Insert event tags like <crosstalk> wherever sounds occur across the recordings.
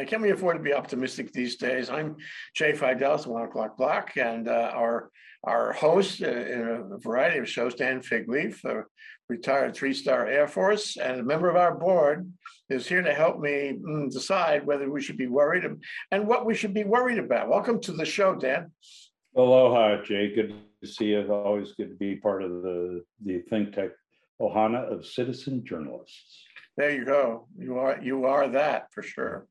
Yeah, can we afford to be optimistic these days? I'm Jay Fidell, One O'Clock Block, and uh, our our host uh, in a variety of shows, Dan Figleaf, a retired three-star Air Force and a member of our board, is here to help me mm, decide whether we should be worried and- what we should be worried about. Welcome to the show, Dan. Aloha, Jay. Good to see you. Always good to be part of the, the think tank Ohana of citizen journalists. There you go. You are you are that for sure.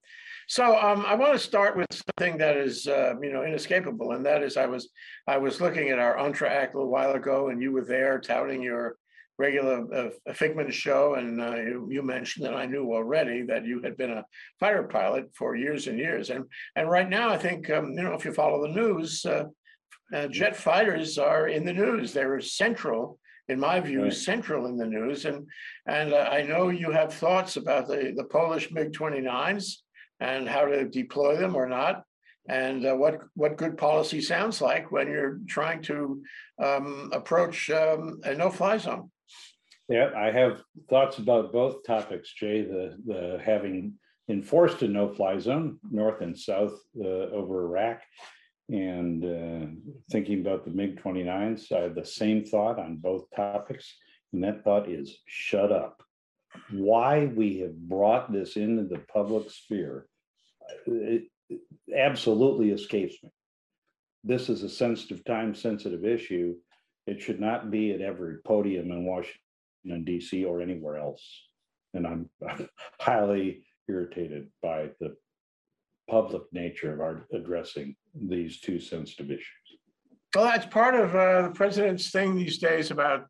So um, I want to start with something that is uh, you know inescapable, and that is I was I was looking at our Untra Act a little while ago, and you were there touting your regular uh, Figment show, and uh, you, you mentioned that I knew already that you had been a fighter pilot for years and years, and and right now I think um, you know if you follow the news, uh, uh, jet fighters are in the news. They're central in my view, Right. central in the news. And and uh, I know you have thoughts about the the Polish MiG 29s and how to deploy them or not, and uh, what what good policy sounds like when you're trying to um, approach um, a no-fly zone. Yeah, I have thoughts about both topics, Jay, the, the having enforced a no-fly zone, north and south uh, over Iraq. And uh, thinking about the MiG 29s, I have the same thought on both topics. And that thought is shut up. Why we have brought this into the public sphere, uh, it absolutely escapes me. This is a sensitive, time-sensitive issue. It should not be at every podium in Washington DC or anywhere else. And I'm <laughs> highly irritated by the public nature of our addressing these two sensitive issues. Well, that's part of uh, the president's thing these days about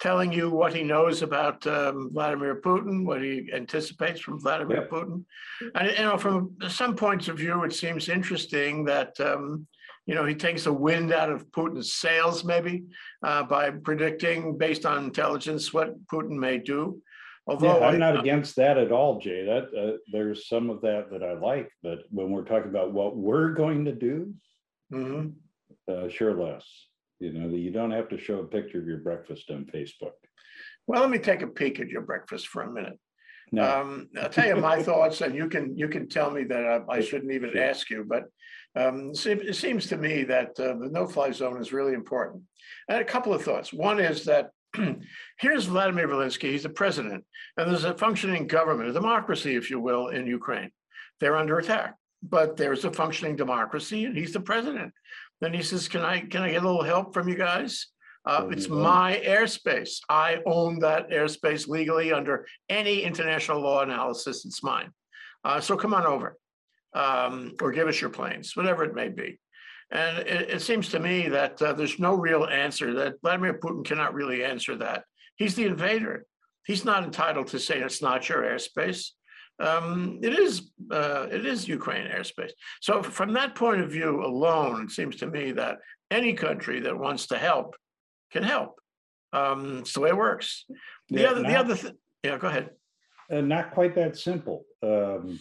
telling you what he knows about um, Vladimir Putin, what he anticipates from Vladimir Yeah. Putin. And, you know, from some points of view, it seems interesting that, um, you know, he takes the wind out of Putin's sails maybe uh, by predicting based on intelligence what Putin may do. Yeah, Although I'm I- not against that at all, Jay. That, uh, there's some of that that I like, but when we're talking about what we're going to do, Mhm. uh, sure less. You know, you don't have to show a picture of your breakfast on Facebook. Well, let me take a peek at your breakfast for a minute. No, Um, I'll tell you my thoughts and you can, you can tell me that I- I shouldn't even Sure. ask you, but um, it seems- it seems to me that uh, the no-fly zone is really important. And a couple of thoughts. One is that <clears throat> here's Vladimir Zelensky, he's the president, and there's a functioning government, a democracy, if you will, in Ukraine. They're under attack, but there's a functioning democracy and he's the president. Then he says, can I, can I get a little help from you guys? Uh, it's my airspace. I own that airspace legally under any international law analysis. It's mine. Uh, so come on over. Um, or give us your planes, whatever it may be. And it, it seems to me that uh, there's no real answer, that Vladimir Putin cannot really answer that. He's the invader. He's not entitled to say it's not your airspace. Um, it is, uh, it is Ukraine airspace. So from that point of view alone, it seems to me that any country that wants to help can help. Um, it's the way it works. The Yeah, other, the other, thi- yeah, go ahead. Uh, not quite that simple, um,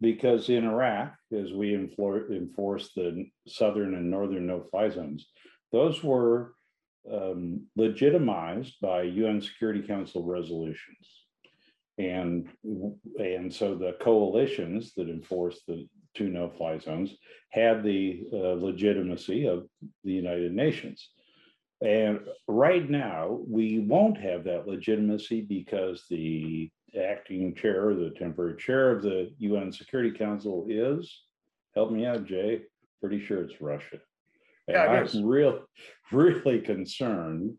because in Iraq, as we enfor- enforce the southern and northern no-fly zones, those were um, legitimized by UN Security Council resolutions. And, and so the coalitions that enforce the two no-fly zones had the uh, legitimacy of the United Nations. And right now, we won't have that legitimacy because the acting chair, the temporary chair of the UN Security Council is, help me out, Jay, pretty sure it's Russia. And Yeah. I'm real, <laughs> really concerned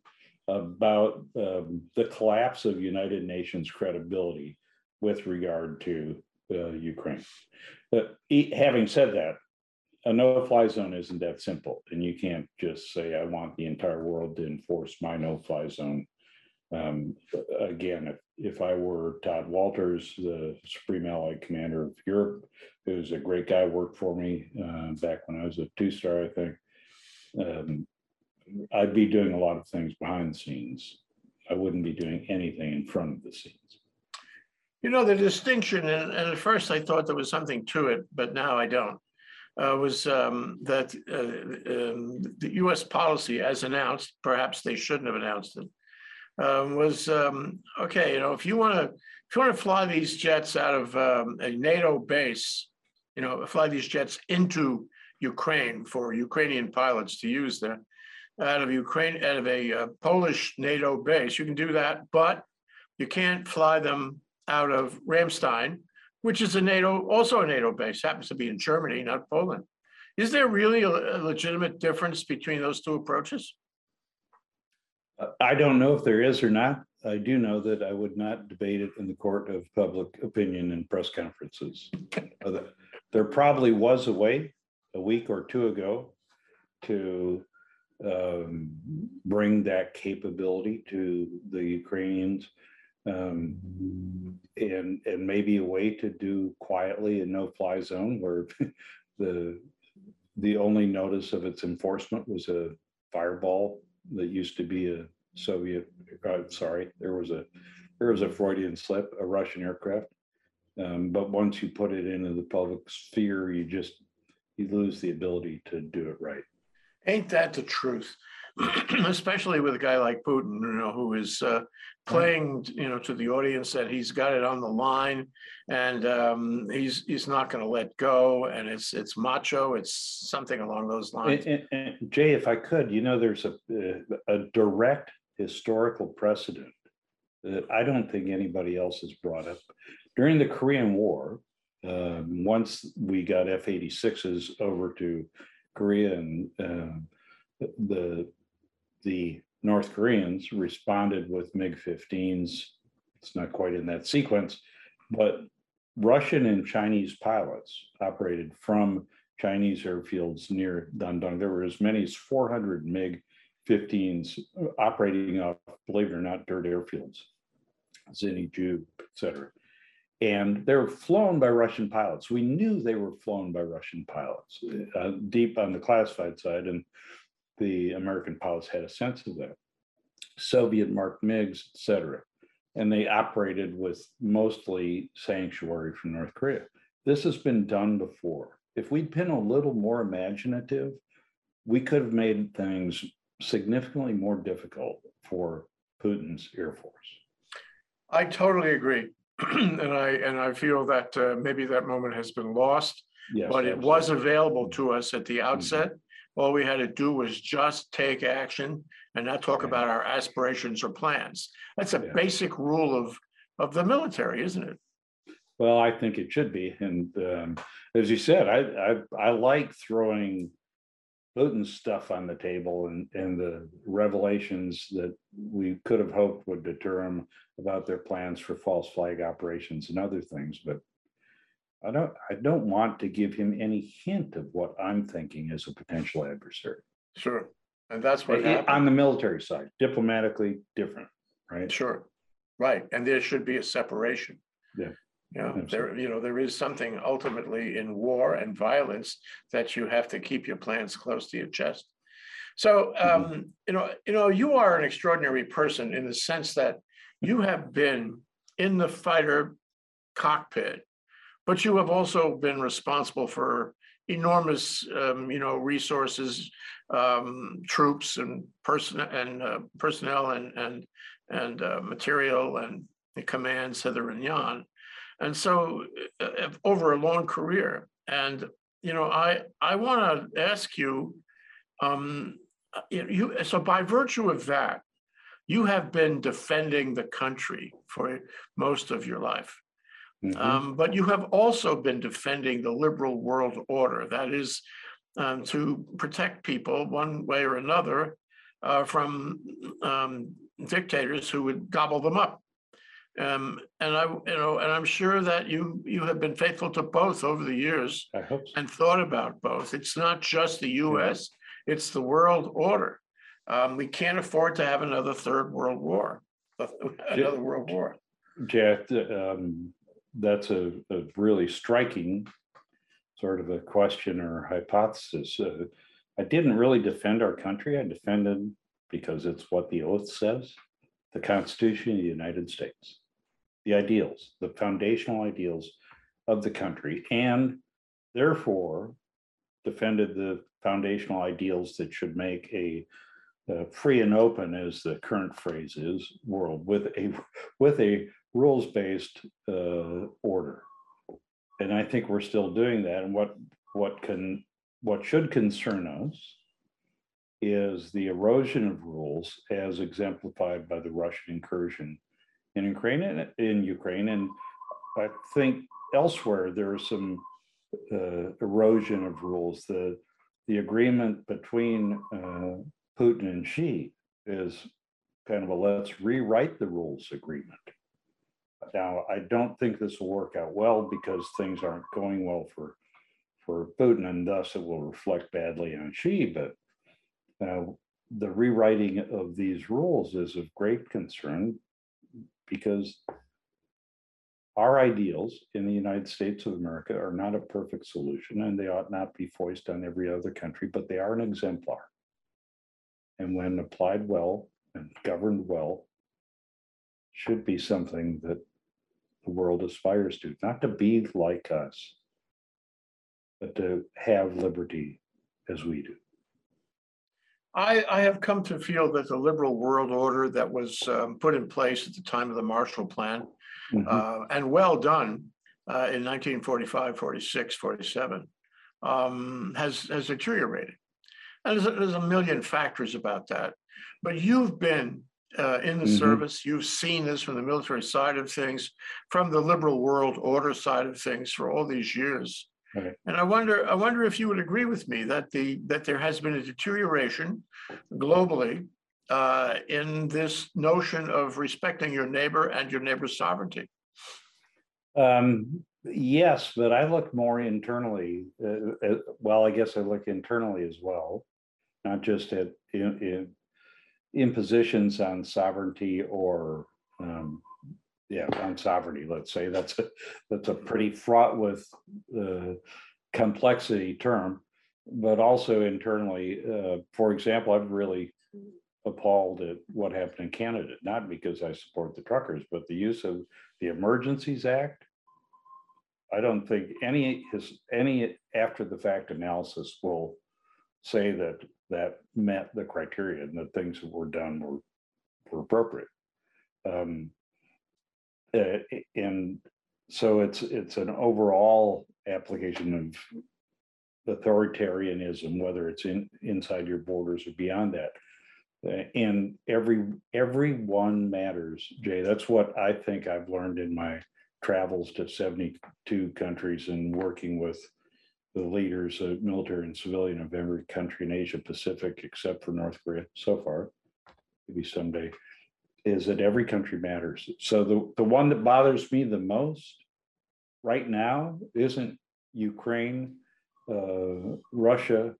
about um, the collapse of United Nations credibility with regard to uh, Ukraine. But e- having said that, a no-fly zone isn't that simple, and you can't just say, I want the entire world to enforce my no-fly zone. Um, again, if, if I were Tod Wolters, the Supreme Allied Commander of Europe, who's a great guy, worked for me uh, back when I was a two-star, I think. Um, I'd be doing a lot of things behind the scenes. I wouldn't be doing anything in front of the scenes. You know, the distinction, and, and at first I thought there was something to it, but now I don't, uh, was um, that uh, um, the US policy as announced, perhaps they shouldn't have announced it, um, was, um, okay, you know, if you want to, if you want to fly these jets out of um, a NATO base you know, fly these jets into Ukraine for Ukrainian pilots to use there out of Ukraine, out of a uh, Polish NATO base. You can do that, but you can't fly them out of Ramstein, which is a NATO, also a NATO base, happens to be in Germany, not Poland. Is there really a a legitimate difference between those two approaches? I don't know if there is or not. I do know that I would not debate it in the court of public opinion and press conferences. Uh, There probably was a way, a week or two ago, to um, bring that capability to the Ukrainians. um, And, and maybe a way to do quietly a no-fly zone where <laughs> the, the only notice of its enforcement was a fireball that used to be a Soviet, uh, sorry, there was a, there was a Freudian slip, a Russian aircraft. Um, but once you put it into the public sphere, you just, you lose the ability to do it right. Ain't that the truth? <clears throat> Especially with a guy like Putin, you know, who is uh, playing, you know, to the audience that he's got it on the line and um, he's he's not going to let go. And it's it's macho. It's something along those lines. and- and Jay, if I could, you know, there's a, a direct historical precedent that I don't think anybody else has brought up. During the Korean War, um, once we got F eighty-sixes over to Korea and um, the, the North Koreans responded with MiG fifteens. It's not quite in that sequence, but Russian and Chinese pilots operated from Chinese airfields near Dandong. There were as many as four hundred MiG fifteens operating off, believe it or not, dirt airfields. Sinuiju, et cetera. And they were flown by Russian pilots. We knew they were flown by Russian pilots, uh, deep on the classified side, and the American pilots had a sense of that. Soviet marked MiGs, et cetera. And they operated with mostly sanctuary from North Korea. This has been done before. If we'd been a little more imaginative, we could have made things significantly more difficult for Putin's Air Force. I totally agree. <clears throat> And I and I feel that uh, maybe that moment has been lost. Yes. But it was available to us at the outset. All we had to do was just take action and not talk about our aspirations or plans. That's a Yeah. basic rule of, of the military, isn't it? Well, I think it should be. And um, as you said, I, I, I like throwing Putin's stuff on the table and, and the revelations that we could have hoped would deter him about their plans for false flag operations and other things, but I don't, I don't want to give him any hint of what I'm thinking as a potential adversary. Sure. And that's what I- On the military side, diplomatically different, right? Sure. Right. And there should be a separation. Yeah. Yeah, there, you know, there is something ultimately in war and violence that you have to keep your plans close to your chest. So, Mm-hmm. um, you know, you know, you are an extraordinary person in the sense that you have been in the fighter cockpit, but you have also been responsible for enormous, um, you know, resources, um, troops and person and uh, personnel and and and uh, material and commands hither and yon. And so uh, uh, over a long career, and you know, I I want to ask you, um, uh, you so by virtue of that, you have been defending the country for most of your life. Mhm. Um, but you have also been defending the liberal world order. That is um, to protect people one way or another uh, from um, dictators who would gobble them up. Um, and I, you know, and I'm sure that you you have been faithful to both over the years so. and thought about both. It's not just the U.S. It's the world order. Um, we can't afford to have another third world war, <laughs> another world war. Jack, um, that's a, a really striking sort of a question or hypothesis. Uh, I didn't really defend our country. I defended because it's what the oath says, the Constitution of the United States, the ideals, the foundational ideals of the country, and therefore defended the foundational ideals that should make a uh, free and open, as the current phrase is, world with a with a rules-based uh, order. and I think we're still doing that. And what, what can, what should concern us is the erosion of rules as exemplified by the Russian incursion in Ukraine, and in Ukraine. And I think elsewhere, there is some uh, erosion of rules. The, the agreement between uh, Putin and Xi is kind of a let's rewrite the rules agreement. Now, I don't think this will work out well because things aren't going well for, for Putin and thus it will reflect badly on Xi, but uh, the rewriting of these rules is of great concern because our ideals in the United States of America are not a perfect solution and they ought not be foisted on every other country, but they are an exemplar. And when applied well and governed well, should be something that the world aspires to, not to be like us, but to have liberty as we do. I, I have come to feel that the liberal world order that was um, put in place at the time of the Marshall Plan Mhm. uh, and well done uh, in 1945, 46, 47, um, has, has deteriorated. And there's, a- there's a million factors about that. But you've been uh, in the Mhm. service, you've seen this from the military side of things, from the liberal world order side of things for all these years. Right. And I wonder, I wonder if you would agree with me that the, that there has been a deterioration globally uh, in this notion of respecting your neighbor and your neighbor's sovereignty. Um, yes, but I look more internally, uh, uh, well, I guess I look internally as well. Not just at in, in impositions on sovereignty or, um, yeah, on sovereignty, let's say, that's a, that's a pretty fraught with, uh, complexity term. But also internally, uh, for example, I've really appalled at what happened in Canada, not because I support the truckers, but the use of the Emergencies Act. I don't think any any after the fact analysis will say that that met the criteria and the things that were done were were appropriate. Um, uh, and so it's it's an overall application of authoritarianism, whether it's in inside your borders or beyond that. Uh, And every, every one matters, Jay. That's what I think I've learned in my travels to seventy-two countries and working with the leaders of military and civilian of every country in Asia Pacific, except for North Korea so far. Maybe someday, is that every country matters. So the, the one that bothers me the most right now isn't Ukraine, uh, Russia,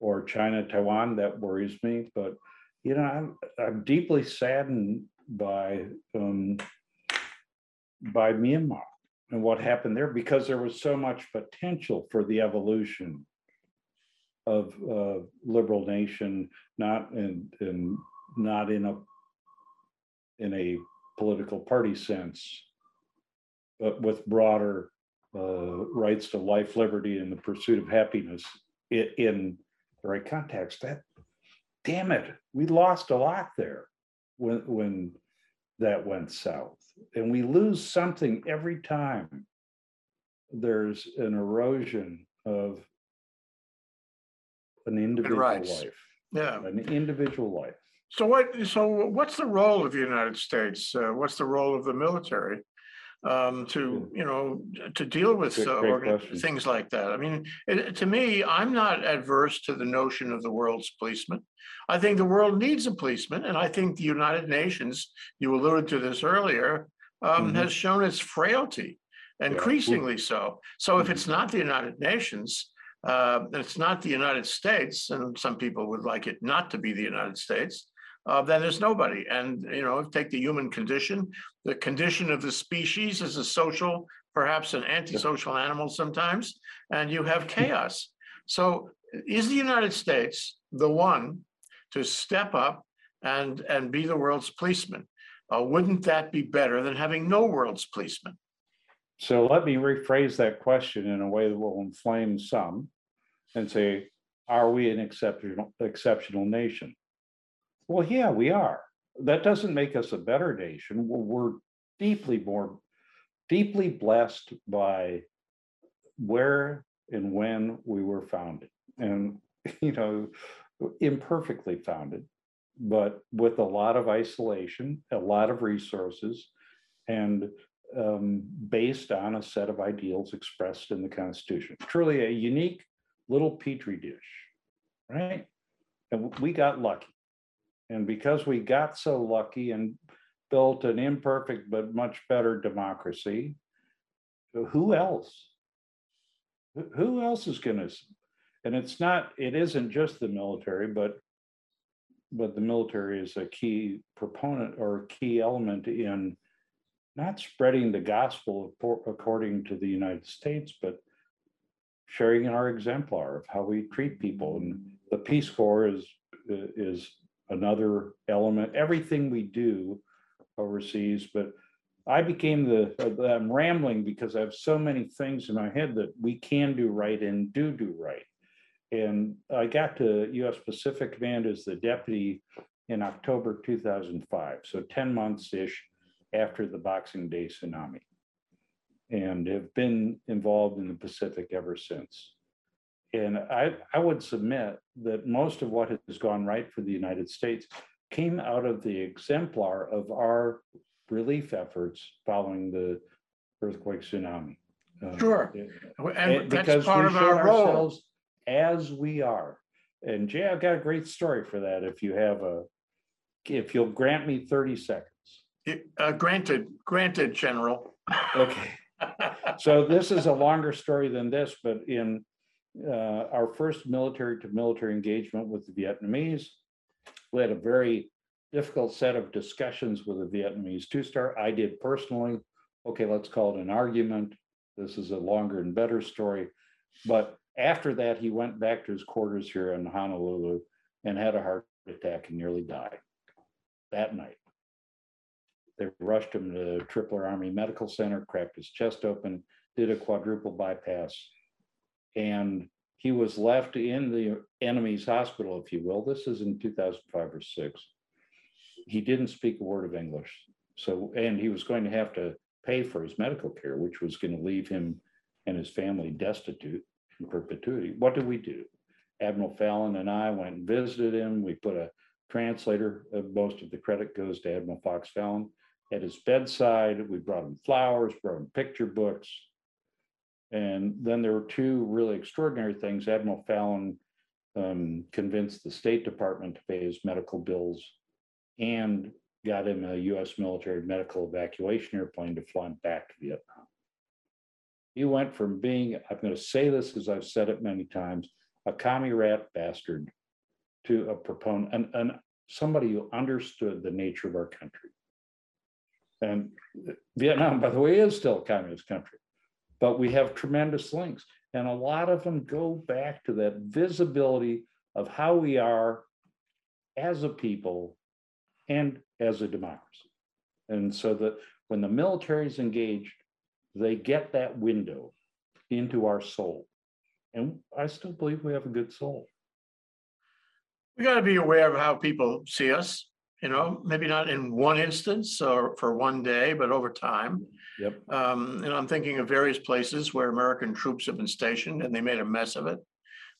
or China, Taiwan. That worries me, but you know, I'm, I'm deeply saddened by, um, by Myanmar and what happened there because there was so much potential for the evolution of uh, liberal nation, not in, in, not in a, in a political party sense, but with broader uh, rights to life, liberty, and the pursuit of happiness in, in the right context. That damn it, we lost a lot there when, when that went south. And we lose something every time there's an erosion of an individual life, Yeah. an individual life. So what, so what's the role of the United States? Uh, what's the role of the military? Um, to, you know, to deal with Great- uh, great organ- question. things like that. I mean, it, to me, I'm not adverse to the notion of the world's policeman. I think the world needs a policeman, and I think the United Nations, you alluded to this earlier, um, Mhm. has shown its frailty, increasingly so. So if it's not the United Nations, uh, and it's not the United States, and some people would like it not to be the United States, uh, then there's nobody. And, you know, take the human condition, the condition of the species is a social, perhaps an antisocial animal sometimes, and you have chaos. So is the United States the one to step up and, and be the world's policeman? Uh, wouldn't that be better than having no world's policeman? So let me rephrase that question in a way that will inflame some and say, are we an exceptional, exceptional nation? Well, yeah, we are. That doesn't make us a better nation. We're- deeply more, deeply blessed by where and when we were founded. And, <laughs> you know, imperfectly founded, but with a lot of isolation, a lot of resources, and um, based on a set of ideals expressed in the Constitution. Truly a unique little petri dish, right? And we got lucky. And because we got so lucky and built an imperfect but much better democracy, who else? Who- else is gonna, and it's not, it isn't just the military, but but the military is a key proponent or key element in not spreading the gospel according to the United States, but sharing our exemplar of how we treat people. And the Peace Corps is, is another element. Everything we do overseas, but I became the, I'm rambling because I have so many things in my head that we can do right and do do right. And I got to US Pacific Command as the deputy in October two thousand five, so ten months-ish after the Boxing Day tsunami. And have been involved in the Pacific ever since. And I, I would submit that most of what has gone right for the United States came out of the exemplar of our relief efforts following the earthquake tsunami. Uh, Sure. it- And and that's because part we of our role. ourselves as we are. And Jay, I've got a great story for that if you have a, if you'll grant me thirty seconds. Uh, Granted, granted, General. Okay, <laughs> so this is a longer story than this, but in uh, our first military to military engagement with the Vietnamese, we had a very difficult set of discussions with the Vietnamese two-star. I did personally. Okay, let's call it an argument. This is a longer and better story. But after that, he went back to his quarters here in Honolulu and had a heart attack and nearly died that night. They rushed him to Tripler Army Medical Center, cracked his chest open, did a quadruple bypass. And he was left in the enemy's hospital, if you will. This is in two thousand five or six. He didn't speak a word of English. So, and he was going to have to pay for his medical care, which was going to leave him and his family destitute in perpetuity. What did we do? Admiral Fallon and I went and visited him. We put a translator, most of the credit goes to Admiral Fox Fallon, at his bedside. We brought him flowers, brought him picture books. And then there were two really extraordinary things. Admiral Fallon um, convinced the State Department to pay his medical bills and got him a US military medical evacuation airplane to fly him back to Vietnam. He went from being, I'm going to say this as I've said it many times, a commie rat bastard to a proponent and, and somebody who understood the nature of our country. And Vietnam, by the way, is still a communist country, but we have tremendous links. And a lot of them go back to that visibility of how we are as a people and as a democracy. And so that when the military is engaged, they get that window into our soul. And I still believe we have a good soul. We gotta be aware of how people see us, you know, maybe not in one instance or for one day, but over time. Yep. Um, and I'm thinking of various places where American troops have been stationed and they made a mess of it.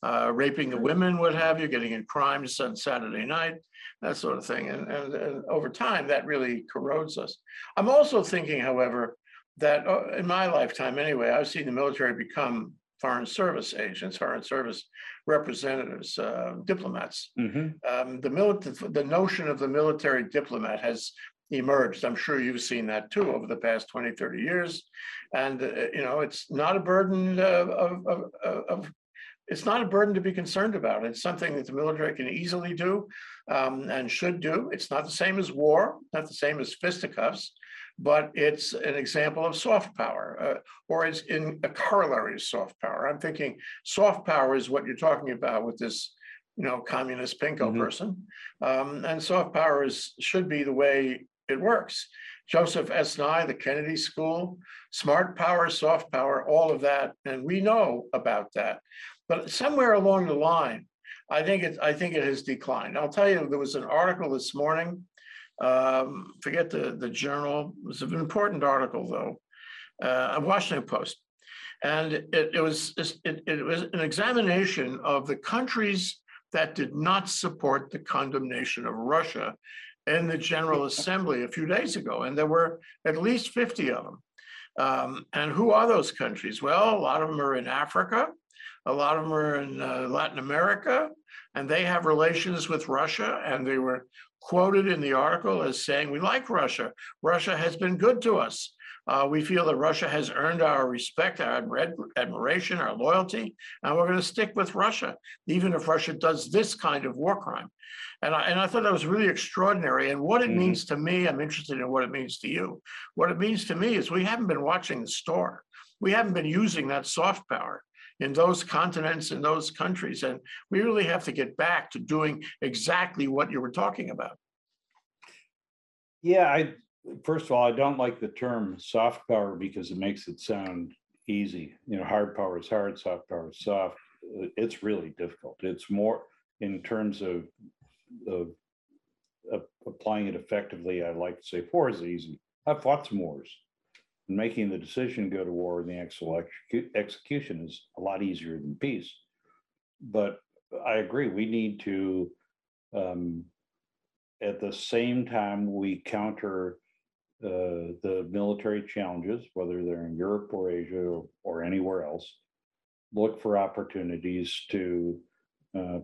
Uh, raping the women, what have you, getting in crimes on Saturday night, that sort of thing. And, and, and over time, that really corrodes us. I'm also thinking, however, that uh, in my lifetime anyway, I've seen the military become foreign service agents, foreign service representatives, uh, diplomats. Mhm. Um, the military, the notion of the military diplomat has emerged. I'm sure you've seen that too over the past 20, 30 years. And, uh, you know, it's not a burden of, of, of, of- of, it's not a burden to be concerned about. It's something that the military can easily do um, and should do. It's not the same as war, not the same as fisticuffs, but it's an example of soft power, uh, or it's in a corollary of soft power. I'm thinking soft power is what you're talking about with this, you know, communist pinko Mhm. person. Um, and soft power is, should be the way it works. Joseph S. Nye, the Kennedy School, smart power, soft power, all of that, and we know about that. But somewhere along the line, I think it, I think it has declined. I'll tell you, there was an article this morning. Um, forget the, the journal, it was an important article though. Uh, Washington Post. And it, it was, it, it was an examination of the countries that did not support the condemnation of Russia in the General <laughs> Assembly a few days ago, and there were at least fifty of them. Um, and who are those countries? Well, a lot of them are in Africa, a lot of them are in uh, Latin America, and they have relations with Russia, and they were quoted in the article as saying, "We like Russia. Russia has been good to us. Uh, we feel that Russia has earned our respect, our admir- admiration, our loyalty, and we're going to stick with Russia, even if Russia does this kind of war crime." And I, and I thought that was really extraordinary. And what it Mhm. means to me, I'm interested in what it means to you. What it means to me is we haven't been watching the store. We haven't been using that soft power in those continents, in those countries. And we really have to get back to doing exactly what you were talking about. Yeah, I, first of all, I don't like the term soft power because it makes it sound easy. You know, hard power is hard, soft power is soft. It's really difficult. It's more in terms of, of of applying it effectively, I like to say war is easy. I've fought some wars. Making the decision to go to war and the actual execution is a lot easier than peace. But I agree, we need to um, at the same time, we counter uh, the military challenges, whether they're in Europe or Asia or, or anywhere else. Look for opportunities to uh,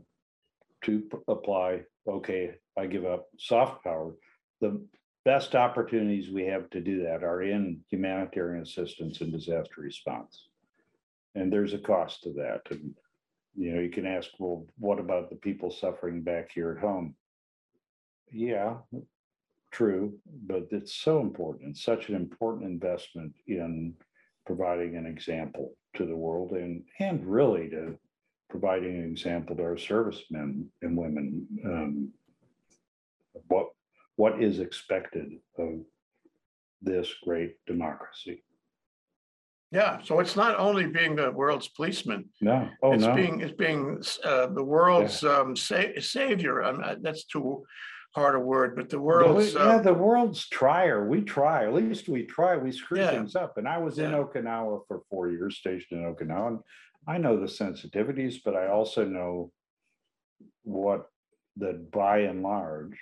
to p- apply. Okay, I give up soft power. The best opportunities we have to do that are in humanitarian assistance and disaster response. And there's a cost to that. And you know, you can ask, well, what about the people suffering back here at home? Yeah, true, but it's so important. It's such an important investment in providing an example to the world and, and really to providing an example to our servicemen and women. um, What, what is expected of this great democracy? Yeah, so it's not only being the world's policeman, No, oh, it's no, being, it's being uh, the world's um, sa- savior. Not- That's too hard a word, but the The world's. Yeah, uh, the world's trier. We try, at least we try, we screw Yeah. things up. And I was in Okinawa for four years, stationed in Okinawa. and I know the sensitivities, but I also know what, that by and large, the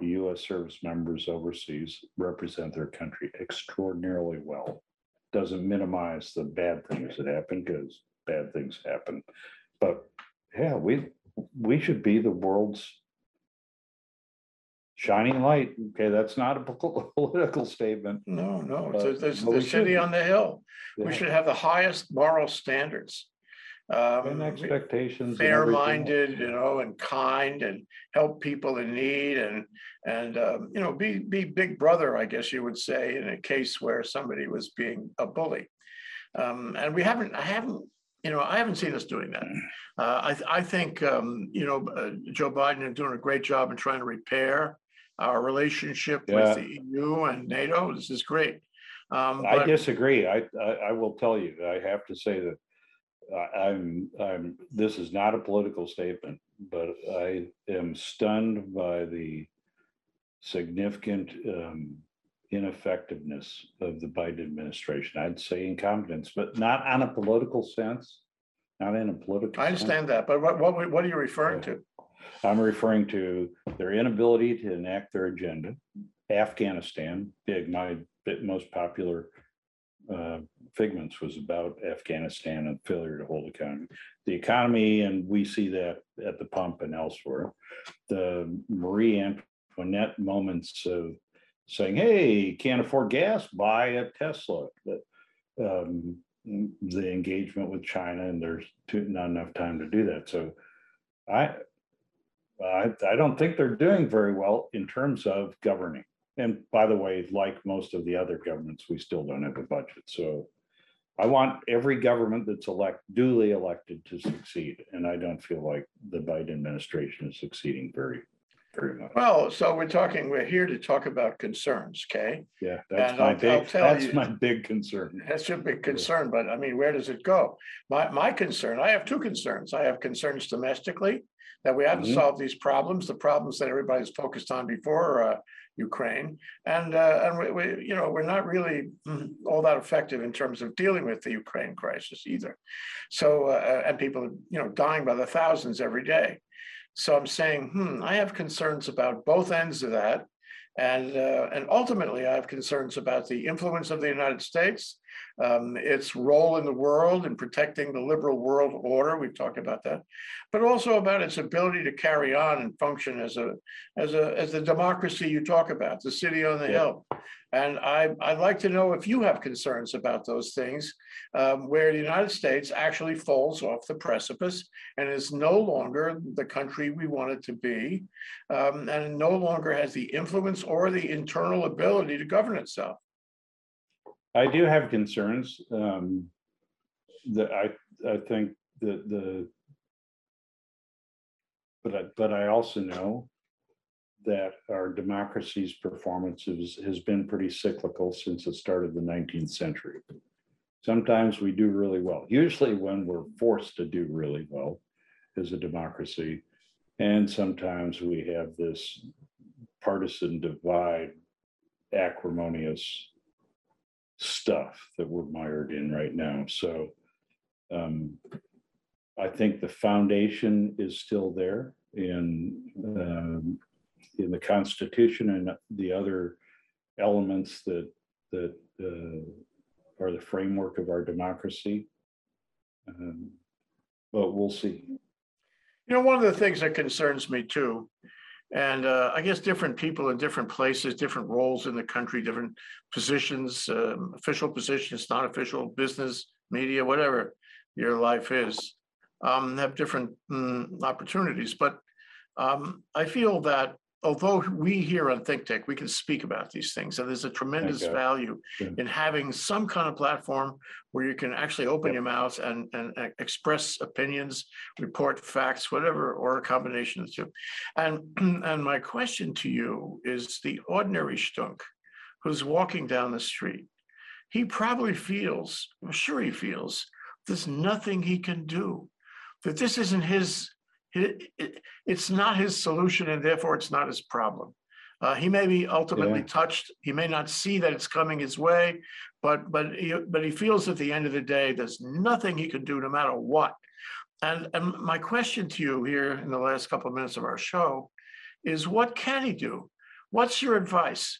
US service members overseas represent their country extraordinarily well. Doesn't minimize the bad things that happen, because bad things happen. But yeah, we, we should be the world's shining light. Okay, that's not a <laughs> political statement. No, no, it's the- it's the city on the hill. We should have the highest moral standards. Um, And expectations. and fair everything else. minded, you know, and kind and help people in need and, and, um, you know, be, be big brother, I guess you would say, in a case where somebody was being a bully. Um, and we haven't, I haven't, you know, I haven't seen us doing that. Uh, I, th- I think, um, you know, uh, Joe Biden is doing a great job in trying to repair our relationship Yeah. with the EU and NATO. This is great. Um, I but- disagree. I, I, I will tell you, I have to say that I- I'm, I'm, this is not a political statement, but I am stunned by the significant um, ineffectiveness of the Biden administration. I'd say incompetence, but not on a political sense, not in a political. I sense. understand that, but what, what, what are you referring to? I'm referring to their inability to enact their agenda. Afghanistan, big, my bit most popular uh, figments was about Afghanistan and failure to hold economy. The economy, and we see that at the pump and elsewhere. The Marie Antoinette moments of saying, hey, can't afford gas, buy a Tesla. That, um, The engagement with China, and there's too- not enough time to do that. So I, I, I don't think they're doing very well in terms of governing. And by the way, like most of the other governments, we still don't have a budget. So I want every government that's elect, duly elected to succeed. And I don't feel like the Biden administration is succeeding very, very much. Well, so we're talking, we're here to talk about concerns, okay? Yeah, that's and my I'll- I'll big, tell that's you- my big concern. That's your big concern, but I mean, where does it go? My, my concern, I have two concerns. I have concerns domestically. That we haven't Mhm. solved these problems, the problems that everybody's focused on before, uh, Ukraine. And, uh, and we, we, you know, we're not really mm, all that effective in terms of dealing with the Ukraine crisis either. So, uh, and people, you know, dying by the thousands every day. So I'm saying, hmm, I have concerns about both ends of that. And, uh, and ultimately, I have concerns about the influence of the United States, um, its role in the world in protecting the liberal world order. We've talked about that, but also about its ability to carry on and function as a, as a, as the democracy you talk about, the city on the Yeah. hill. And I, I'd like to know if you have concerns about those things, um, where the United States actually falls off the precipice and is no longer the country we want it to be, um, and no longer has the influence or the internal ability to govern itself. I do have concerns. um, That I, I think that the. But I, but I also know that our democracy's performance has been pretty cyclical since the start of the nineteenth century. Sometimes we do really well, usually when we're forced to do really well as a democracy. And sometimes we have this partisan divide, acrimonious stuff that we're mired in right now. So um, I think the foundation is still there in um, in the Constitution and the other elements that that uh, are the framework of our democracy. Um, but we'll see. You know, one of the things that concerns me too, and uh, I guess different people in different places, different roles in the country, different positions, um, official positions, non-official, business, media, whatever your life is, um, have different mm, opportunities. But um, I feel that although we here on Think Tech, we can speak about these things, and there's a tremendous value Yeah. in having some kind of platform where you can actually open Yep. your mouth and, and and express opinions, report facts, whatever, or a combination of the two. And, <clears throat> and my question to you is the ordinary stunk who's walking down the street. He probably feels, I'm sure he feels, there's nothing he can do. That this isn't his, it, it- it's not his solution and therefore it's not his problem. Uh, he may be ultimately Yeah. touched, he may not see that it's coming his way, but, but, he but he feels at the end of the day, there's nothing he can do no matter what. And, and my question to you here in the last couple of minutes of our show is what can he do? What's your advice?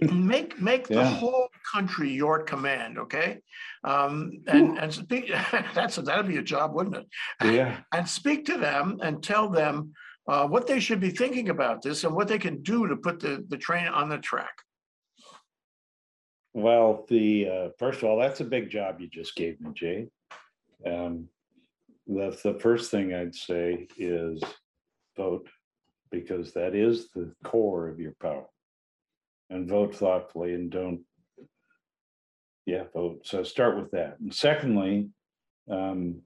Make, make the whole country your command, okay? Um, and, and speak, <laughs> that's, that'd be a job, wouldn't it? Yeah. <laughs> And speak to them and tell them uh, what they should be thinking about this and what they can do to put the, the train on the track. Well, the, uh, first of all, that's a big job you just gave me, Jay. Um, The, the first thing I'd say is vote, because that is the core of your power. And vote thoughtfully and don't. Yeah, vote. So start with that. And secondly, um,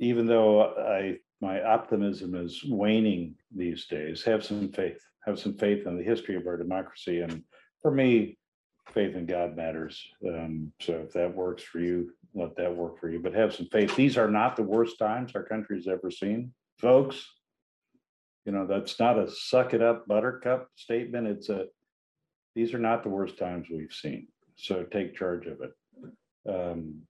even though I, my optimism is waning these days, have some faith, have some faith in the history of our democracy and for me, faith in God matters. Um, so if that works for you, let that work for you, but have some faith. These are not the worst times our country's ever seen, folks. You know, that's not a suck it up buttercup statement. It's a, these are not the worst times we've seen. So take charge of it. Um,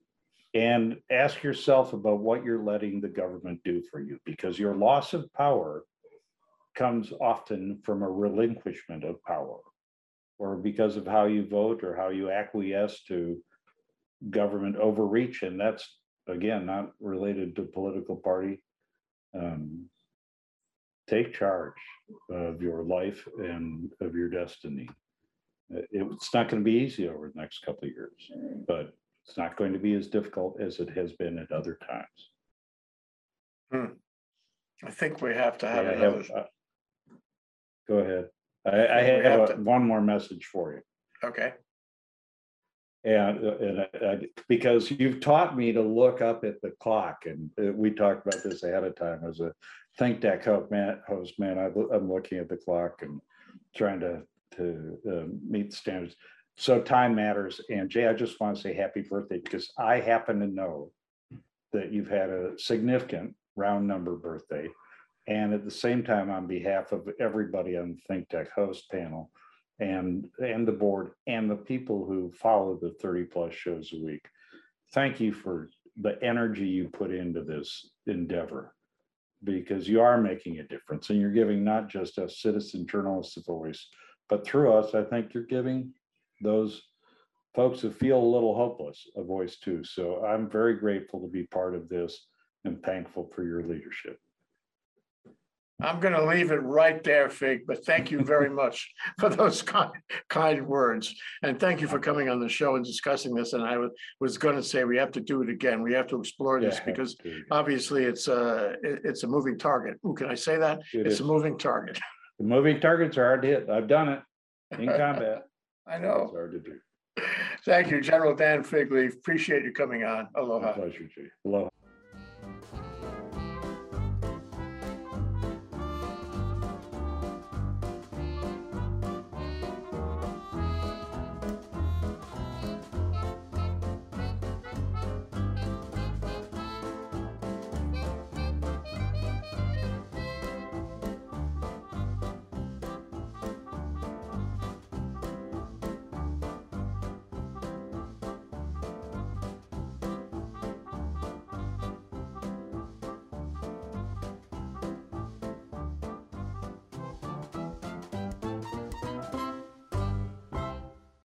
and ask yourself about what you're letting the government do for you, because your loss of power comes often from a relinquishment of power or because of how you vote or how you acquiesce to government overreach. And that's, again, not related to political party. Um, Take charge of your life and of your destiny. It's not going to be easy over the next couple of years, but it's not going to be as difficult as it has been at other times. I think we have to have I another, have, uh, Go ahead. I, I have have to- one more message for you. okay, And, uh, and I- I- because you've taught me to look up at the clock and uh, we talked about this ahead of time as a Think Tech host man, host man, I, I'm looking at the clock and trying to, to um, meet standards. So time matters. And Jay, I just want to say happy birthday because I happen to know that you've had a significant round number birthday. And at the same time, on behalf of everybody on the Think Tech host panel and, and the board and the people who follow the thirty plus shows a week, thank you for the energy you put into this endeavor. Because you are making a difference and you're giving not just us citizen journalists a voice, but through us, I think you're giving those folks who feel a little hopeless a voice too. So I'm very grateful to be part of this and thankful for your leadership. I'm gonna leave it right there, Fig, but thank you very <laughs> much for those kind, kind words. And thank you for coming on the show and discussing this. And I was, was gonna say, we have to do it again. We have to explore this Yeah, because it obviously it's a, it- it's a moving target. Ooh, can I say that? It's is. a moving target. <laughs> The moving targets are hard to hit. I've done it in combat. <laughs> I It's know. hard to do. Thank you, General Dan Figley. Appreciate you coming on. My Aloha. pleasure, Jay. Aloha.